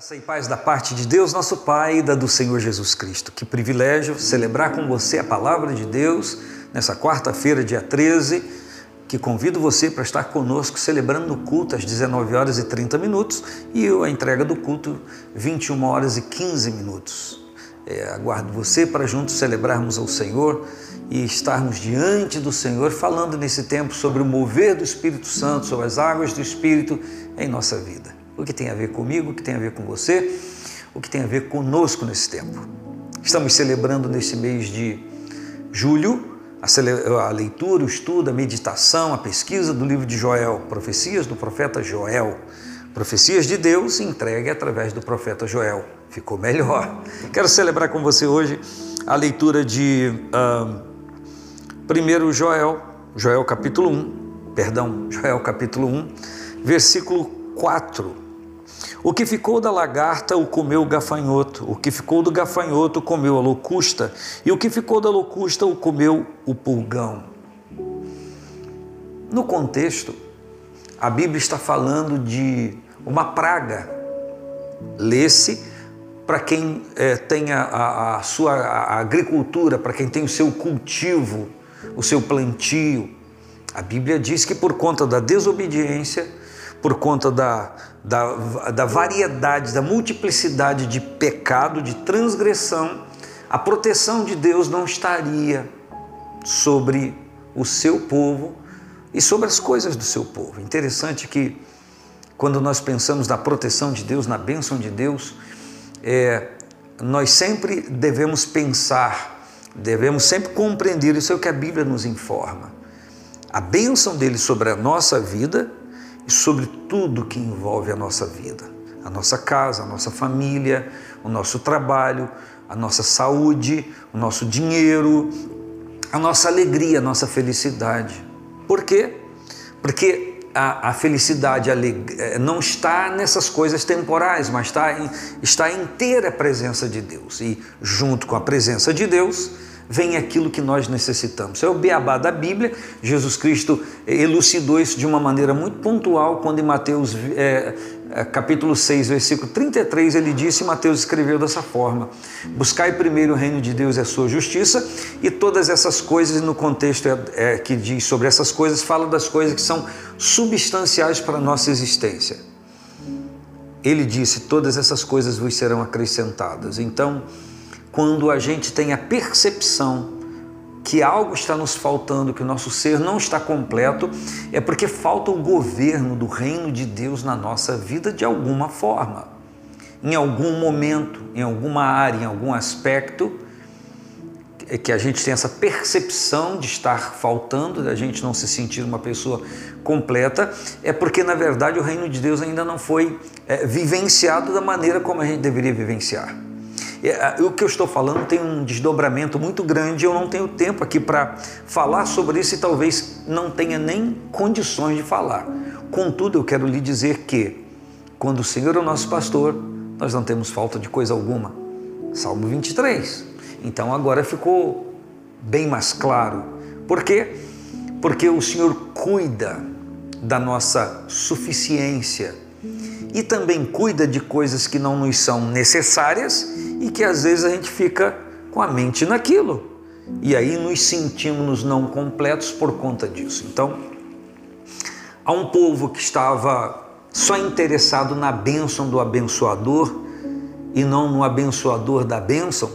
Graça e paz da parte de Deus, nosso Pai, e da do Senhor Jesus Cristo. Que privilégio celebrar com você a palavra de Deus nessa quarta-feira, dia 13, que convido você para estar conosco celebrando o culto às 19 horas e 30 minutos e a entrega do culto 21 horas e 15 minutos. É, aguardo você para juntos celebrarmos ao Senhor e estarmos diante do Senhor falando nesse tempo sobre o mover do Espírito Santo, sobre as águas do Espírito em nossa vida o que tem a ver comigo, o que tem a ver com você, o que tem a ver conosco nesse tempo. Estamos celebrando nesse mês de julho a, leitura, o estudo, a meditação, a pesquisa do livro de Joel, profecias do profeta Joel, profecias de Deus entregue através do profeta Joel. Ficou melhor. Quero celebrar com você hoje a leitura de uh, primeiro Joel, Joel capítulo 1, perdão, Joel capítulo 1, versículo 4 o que ficou da lagarta o comeu o gafanhoto, o que ficou do gafanhoto comeu a locusta, e o que ficou da locusta o comeu o pulgão. No contexto, a Bíblia está falando de uma praga. Lê-se para quem é, tem a, a sua a agricultura, para quem tem o seu cultivo, o seu plantio. A Bíblia diz que por conta da desobediência, por conta da, da, da variedade, da multiplicidade de pecado, de transgressão, a proteção de Deus não estaria sobre o seu povo e sobre as coisas do seu povo. Interessante que quando nós pensamos na proteção de Deus, na bênção de Deus, é, nós sempre devemos pensar, devemos sempre compreender, isso é o que a Bíblia nos informa. A bênção dele sobre a nossa vida e sobre tudo que envolve a nossa vida, a nossa casa, a nossa família, o nosso trabalho, a nossa saúde, o nosso dinheiro, a nossa alegria, a nossa felicidade. Por quê? Porque a, a felicidade a eh, não está nessas coisas temporais, mas está em, está em ter a presença de Deus. E junto com a presença de Deus, vem aquilo que nós necessitamos. É o beabá da Bíblia. Jesus Cristo elucidou isso de uma maneira muito pontual quando em Mateus é, capítulo 6, versículo 33, ele disse, Mateus escreveu dessa forma: Buscai primeiro o reino de Deus e a sua justiça, e todas essas coisas, no contexto é, é, que diz sobre essas coisas, fala das coisas que são substanciais para a nossa existência. Ele disse: Todas essas coisas vos serão acrescentadas. Então, quando a gente tem a percepção que algo está nos faltando, que o nosso ser não está completo, é porque falta o governo do reino de Deus na nossa vida de alguma forma. Em algum momento, em alguma área, em algum aspecto, é que a gente tem essa percepção de estar faltando, da gente não se sentir uma pessoa completa, é porque na verdade o reino de Deus ainda não foi é, vivenciado da maneira como a gente deveria vivenciar. É, o que eu estou falando tem um desdobramento muito grande, eu não tenho tempo aqui para falar sobre isso e talvez não tenha nem condições de falar. Contudo, eu quero lhe dizer que, quando o Senhor é o nosso pastor, nós não temos falta de coisa alguma. Salmo 23. Então agora ficou bem mais claro. Por quê? Porque o Senhor cuida da nossa suficiência e também cuida de coisas que não nos são necessárias e que às vezes a gente fica com a mente naquilo. E aí nos sentimos não completos por conta disso. Então, há um povo que estava só interessado na bênção do abençoador e não no abençoador da bênção,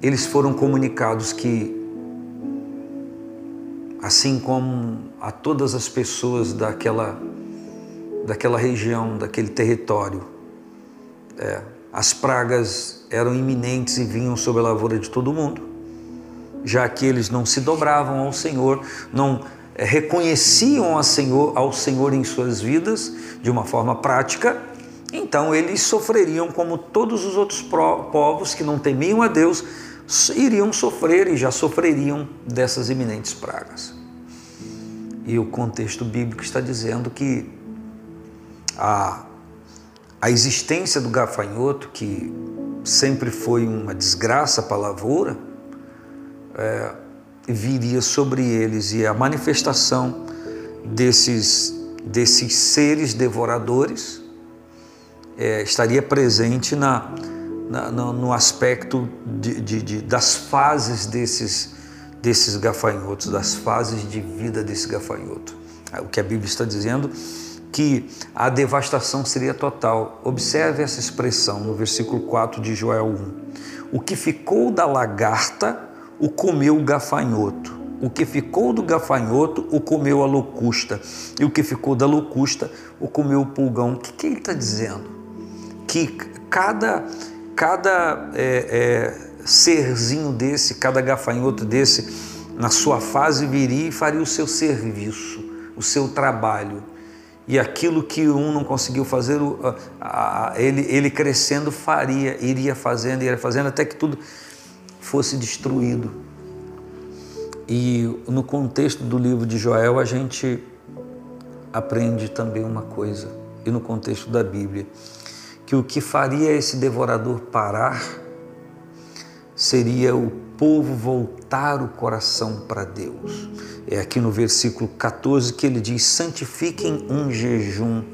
eles foram comunicados que, assim como a todas as pessoas daquela, daquela região, daquele território, é, as pragas eram iminentes e vinham sobre a lavoura de todo mundo, já que eles não se dobravam ao Senhor, não eh, reconheciam ao Senhor, ao Senhor em suas vidas de uma forma prática, então eles sofreriam como todos os outros povos que não temiam a Deus iriam sofrer e já sofreriam dessas iminentes pragas. E o contexto bíblico está dizendo que a a existência do gafanhoto, que sempre foi uma desgraça para a lavoura, é, viria sobre eles e a manifestação desses, desses seres devoradores é, estaria presente na, na, no, no, aspecto de, de, de, das fases desses, desses gafanhotos, das fases de vida desse gafanhoto. O que a Bíblia está dizendo que a devastação seria total. Observe essa expressão no versículo 4 de Joel 1. O que ficou da lagarta o comeu o gafanhoto. O que ficou do gafanhoto o comeu a locusta. E o que ficou da locusta o comeu o pulgão. O que, que ele está dizendo? Que cada, cada é, é, serzinho desse, cada gafanhoto desse, na sua fase viria e faria o seu serviço, o seu trabalho e aquilo que um não conseguiu fazer, ele, ele crescendo faria, iria fazendo, iria fazendo, até que tudo fosse destruído. E no contexto do livro de Joel, a gente aprende também uma coisa, e no contexto da Bíblia, que o que faria esse devorador parar seria o povo voltar o coração para Deus. É aqui no versículo 14 que ele diz: santifiquem um jejum,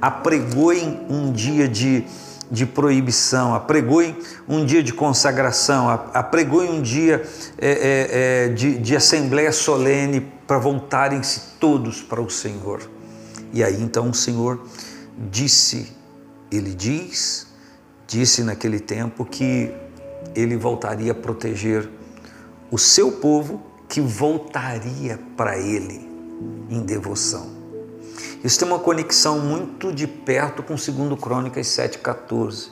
apregoem um dia de, de proibição, apregoem um dia de consagração, apregoem um dia é, é, é, de, de assembleia solene para voltarem-se todos para o Senhor. E aí então o Senhor disse, ele diz, disse naquele tempo que ele voltaria a proteger o seu povo que voltaria para ele em devoção. Isso tem uma conexão muito de perto com 2 Crônicas 7,14.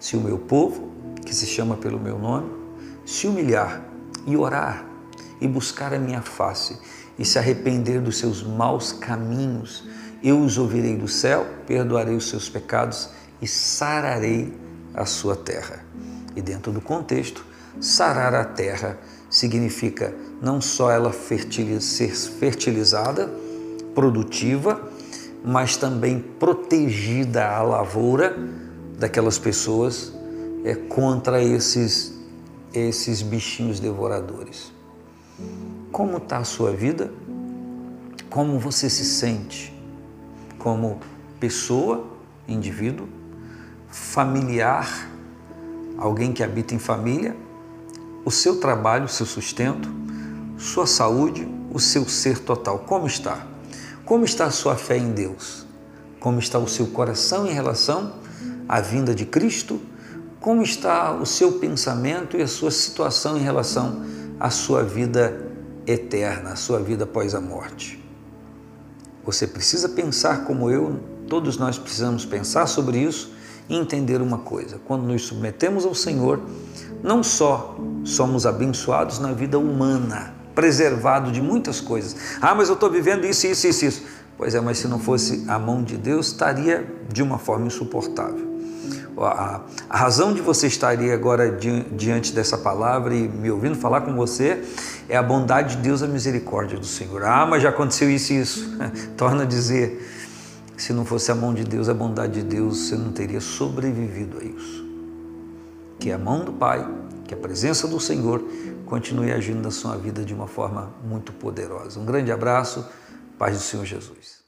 Se o meu povo, que se chama pelo meu nome, se humilhar e orar e buscar a minha face e se arrepender dos seus maus caminhos, eu os ouvirei do céu, perdoarei os seus pecados e sararei a sua terra. E dentro do contexto, sarar a terra significa não só ela ser fertilizada, produtiva, mas também protegida a lavoura daquelas pessoas é, contra esses, esses bichinhos devoradores. Como está a sua vida? Como você se sente? Como pessoa, indivíduo, familiar, alguém que habita em família o seu trabalho, o seu sustento, sua saúde, o seu ser total. Como está? Como está a sua fé em Deus? Como está o seu coração em relação à vinda de Cristo? Como está o seu pensamento e a sua situação em relação à sua vida eterna, à sua vida após a morte? Você precisa pensar como eu, todos nós precisamos pensar sobre isso entender uma coisa: quando nos submetemos ao Senhor, não só somos abençoados na vida humana, preservado de muitas coisas. Ah, mas eu estou vivendo isso, isso, isso, isso. Pois é, mas se não fosse a mão de Deus, estaria de uma forma insuportável. A, razão de você estaria agora di, diante dessa palavra e me ouvindo falar com você é a bondade de Deus, a misericórdia do Senhor. Ah, mas já aconteceu isso e isso. Torna a dizer, se não fosse a mão de Deus, a bondade de Deus, você não teria sobrevivido a isso que a mão do Pai, que a presença do Senhor continue agindo na sua vida de uma forma muito poderosa. Um grande abraço, paz do Senhor Jesus.